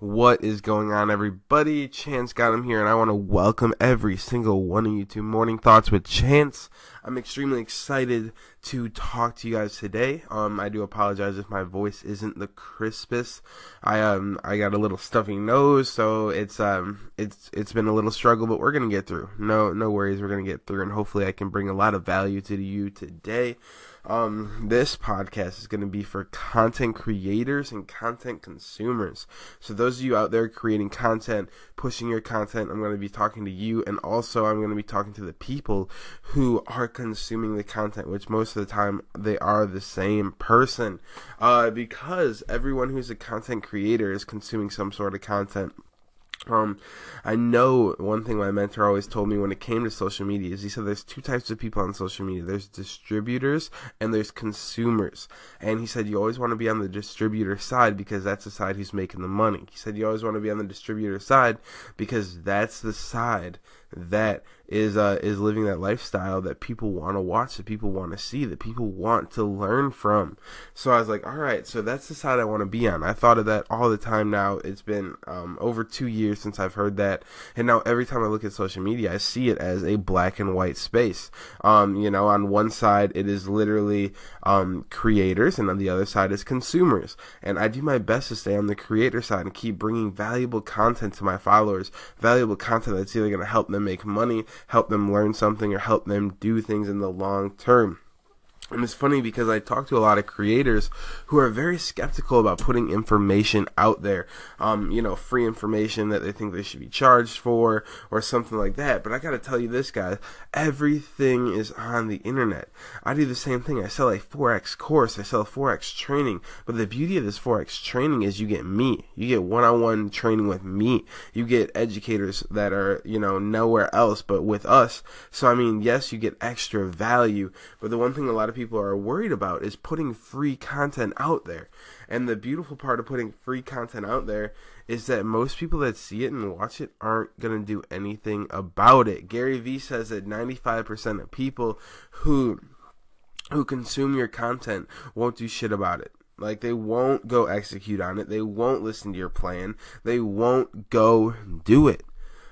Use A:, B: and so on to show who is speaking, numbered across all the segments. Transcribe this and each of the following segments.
A: What is going on, everybody? Chance Gonnam here, and I want to welcome every single one of you to Morning Thoughts with Chance. I'm extremely excited to talk to you guys today. Um, I do apologize if my voice isn't the crispest. I um, I got a little stuffy nose, so it's um, it's it's been a little struggle, but we're gonna get through. No, no worries, we're gonna get through, and hopefully, I can bring a lot of value to you today. Um, this podcast is going to be for content creators and content consumers. So those of you out there creating content, pushing your content, I'm going to be talking to you, and also I'm going to be talking to the people who are consuming the content, which most of the time they are the same person, uh, because everyone who's a content creator is consuming some sort of content. Um, I know one thing my mentor always told me when it came to social media is he said there's two types of people on social media. There's distributors and there's consumers. And he said you always want to be on the distributor side because that's the side who's making the money. He said you always want to be on the distributor side because that's the side that is uh, is living that lifestyle that people want to watch, that people want to see, that people want to learn from. So I was like, all right, so that's the side I want to be on. I thought of that all the time. Now it's been um, over two years since I've heard that, and now every time I look at social media, I see it as a black and white space. Um, you know, on one side it is literally um, creators, and on the other side is consumers. And I do my best to stay on the creator side and keep bringing valuable content to my followers, valuable content that's either going to help them make money, help them learn something, or help them do things in the long term. And it's funny because I talk to a lot of creators who are very skeptical about putting information out there. Um, you know, free information that they think they should be charged for or something like that. But I gotta tell you this, guys, everything is on the internet. I do the same thing. I sell a Forex course, I sell Forex training. But the beauty of this Forex training is you get me. You get one on one training with me. You get educators that are, you know, nowhere else but with us. So, I mean, yes, you get extra value. But the one thing a lot of people are worried about is putting free content out there. And the beautiful part of putting free content out there is that most people that see it and watch it aren't going to do anything about it. Gary Vee says that 95% of people who who consume your content won't do shit about it. Like they won't go execute on it. They won't listen to your plan. They won't go do it.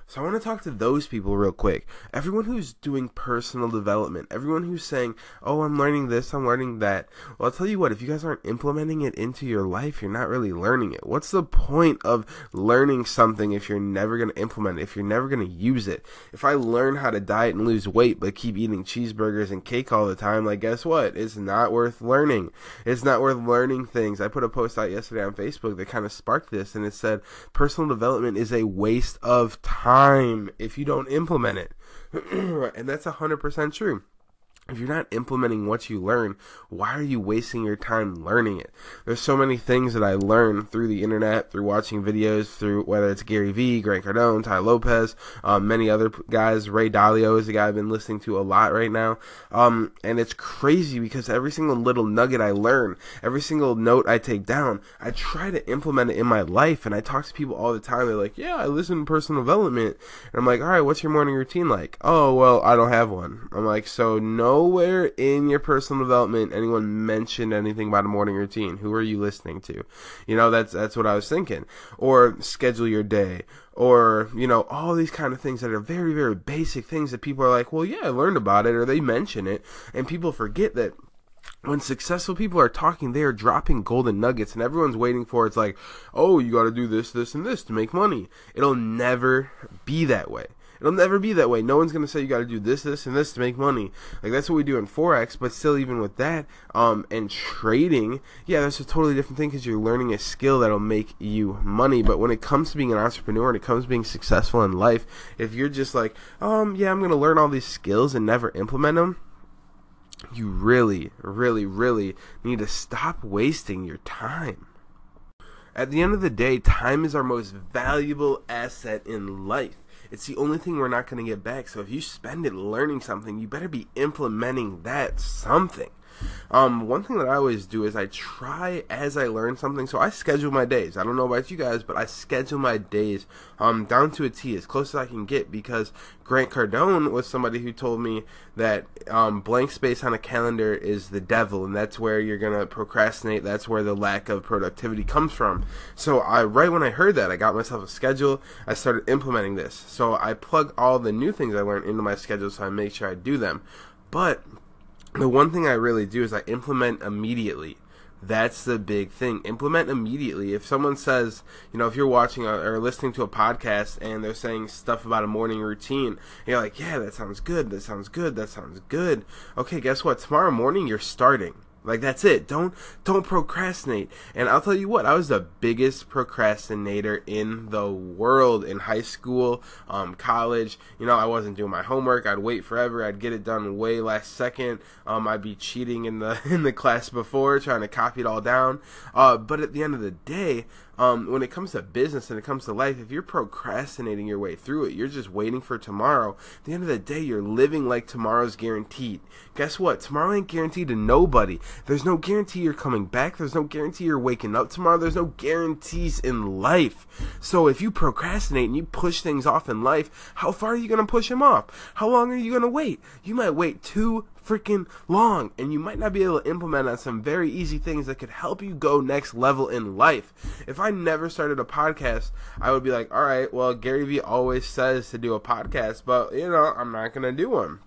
A: So I want to talk to those people real quick. Everyone who's doing personal development, everyone who's saying, "Oh, I'm learning this, I'm learning that." Well, I'll tell you what, if you guys aren't implementing it into your life, you're not really learning it. What's the point of learning something if you're never going to implement it, if you're never going to use it? If I learn how to diet and lose weight but keep eating cheeseburgers and cake all the time, like guess what? It's not worth learning. It's not worth learning things. I put a post out yesterday on Facebook that kind of sparked this and it said personal development is a waste of time time if you don't implement it. and that's 100% true if you're not implementing what you learn, why are you wasting your time learning it? There's so many things that I learn through the internet, through watching videos, through whether it's Gary Vee, Grant Cardone, Tai Lopez, um, many other guys. Ray Dalio is a guy I've been listening to a lot right now. Um, and it's crazy because every single little nugget I learn, every single note I take down, I try to implement it in my life. And I talk to people all the time. They're like, yeah, I listen to personal development. And I'm like, all right, what's your morning routine like? Oh, well, I don't have one. I'm like, so no nowhere in your personal development anyone mentioned anything about a morning routine. Who are you listening to? You know, that's that's what I was thinking. Or schedule your day. Or, you know, all these kind of things that are very, very basic things that people are like, well, yeah, I learned about it, or they mention it. And people forget that when successful people are talking, they are dropping golden nuggets, and everyone's waiting for it's like, oh, you got to do this, this, and this to make money. It'll never be that way. It'll never be that way. No one's gonna say you got to do this, this, and this to make money. Like that's what we do in forex. But still, even with that, um, and trading, yeah, that's a totally different thing because you're learning a skill that'll make you money. But when it comes to being an entrepreneur and it comes to being successful in life, if you're just like, um, yeah, I'm gonna learn all these skills and never implement them, you really, really, really need to stop wasting your time. At the end of the day, time is our most valuable asset in life. It's the only thing we're not going to get back. So if you spend it learning something, you better be implementing that something. Um, one thing that I always do is I try as I learn something. So I schedule my days. I don't know about you guys, but I schedule my days um, down to a T as close as I can get because Grant Cardone was somebody who told me that um, blank space on a calendar is the devil, and that's where you're gonna procrastinate. That's where the lack of productivity comes from. So I, right when I heard that, I got myself a schedule. I started implementing this. So I plug all the new things I learned into my schedule, so I make sure I do them. But the one thing I really do is I implement immediately. That's the big thing. Implement immediately. If someone says, you know, if you're watching or listening to a podcast and they're saying stuff about a morning routine, you're like, yeah, that sounds good. That sounds good. That sounds good. Okay, guess what? Tomorrow morning you're starting. Like that's it. Don't don't procrastinate. And I'll tell you what, I was the biggest procrastinator in the world in high school, um, college. You know, I wasn't doing my homework. I'd wait forever. I'd get it done way last second. Um, I'd be cheating in the in the class before, trying to copy it all down. Uh, but at the end of the day, um, when it comes to business and it comes to life, if you're procrastinating your way through it, you're just waiting for tomorrow. At the end of the day, you're living like tomorrow's guaranteed. Guess what? Tomorrow ain't guaranteed to nobody. There's no guarantee you're coming back. There's no guarantee you're waking up tomorrow. There's no guarantees in life. So if you procrastinate and you push things off in life, how far are you going to push them off? How long are you going to wait? You might wait too, freaking long and you might not be able to implement on some very easy things that could help you go next level in life. If I never started a podcast, I would be like, all right, well, Gary Vee always says to do a podcast, but you know, I'm not going to do one.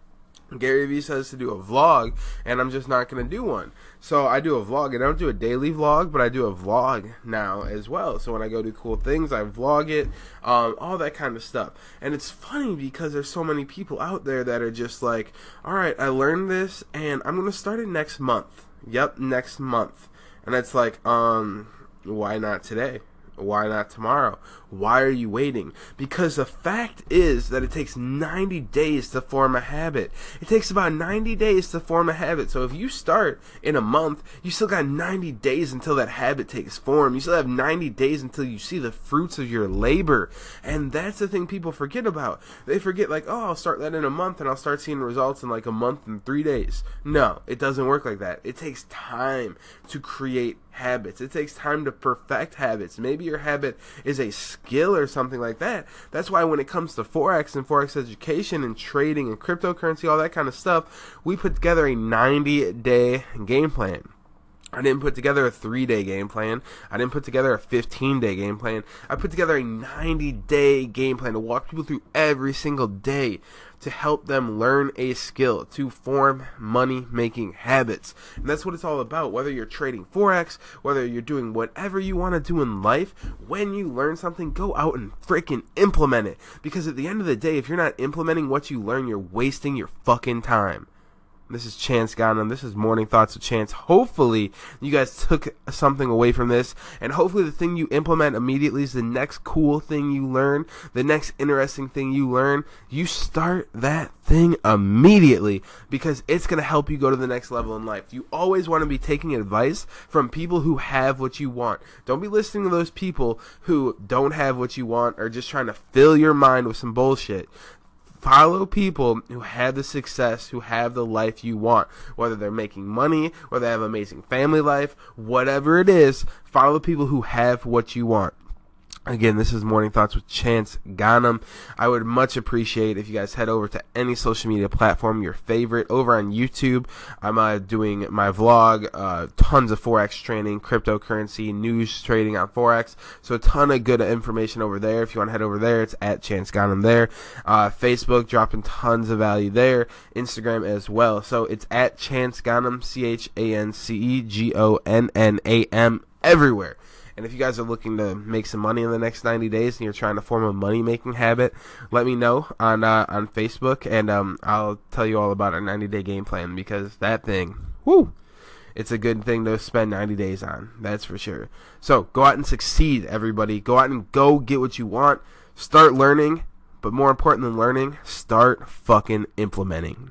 A: Gary Vee says to do a vlog, and I'm just not going to do one. So I do a vlog, and I don't do a daily vlog, but I do a vlog now as well. So when I go do cool things, I vlog it, um, all that kind of stuff. And it's funny because there's so many people out there that are just like, all right, I learned this, and I'm going to start it next month. Yep, next month. And it's like, um, why not today? Why not tomorrow? Why are you waiting? Because the fact is that it takes 90 days to form a habit. It takes about 90 days to form a habit. So if you start in a month, you still got 90 days until that habit takes form. You still have 90 days until you see the fruits of your labor. And that's the thing people forget about. They forget, like, oh, I'll start that in a month and I'll start seeing results in like a month and three days. No, it doesn't work like that. It takes time to create habits. It takes time to perfect habits. Maybe your habit is a skill or something like that. That's why when it comes to Forex and Forex education and trading and cryptocurrency, all that kind of stuff, we put together a 90 day game plan. I didn't put together a three day game plan. I didn't put together a 15 day game plan. I put together a 90 day game plan to walk people through every single day to help them learn a skill, to form money making habits. And that's what it's all about. Whether you're trading Forex, whether you're doing whatever you want to do in life, when you learn something, go out and freaking implement it. Because at the end of the day, if you're not implementing what you learn, you're wasting your fucking time. This is Chance Gonnam. This is Morning Thoughts with Chance. Hopefully, you guys took something away from this, and hopefully, the thing you implement immediately is the next cool thing you learn, the next interesting thing you learn. You start that thing immediately because it's going to help you go to the next level in life. You always want to be taking advice from people who have what you want. Don't be listening to those people who don't have what you want or just trying to fill your mind with some bullshit follow people who have the success, who have the life you want. Whether they're making money, whether they have amazing family life, whatever it is, follow people who have what you want. Again, this is Morning Thoughts with Chance Gonnam. I would much appreciate if you guys head over to any social media platform, your favorite, over on YouTube. I'm uh, doing my vlog, uh, tons of Forex training, cryptocurrency, news trading on Forex. So a ton of good information over there. If you want to head over there, it's at Chance Gonnam there. Uh, Facebook, dropping tons of value there. Instagram as well. So it's at Chance Gonnam, C-H-A-N-C-E-G-O-N-N-A-M, everywhere. And if you guys are looking to make some money in the next 90 days and you're trying to form a money making habit, let me know on uh, on Facebook and um, I'll tell you all about our 90 day game plan because that thing, whoo, it's a good thing to spend 90 days on. That's for sure. So go out and succeed, everybody. Go out and go get what you want. Start learning, but more important than learning, start fucking implementing.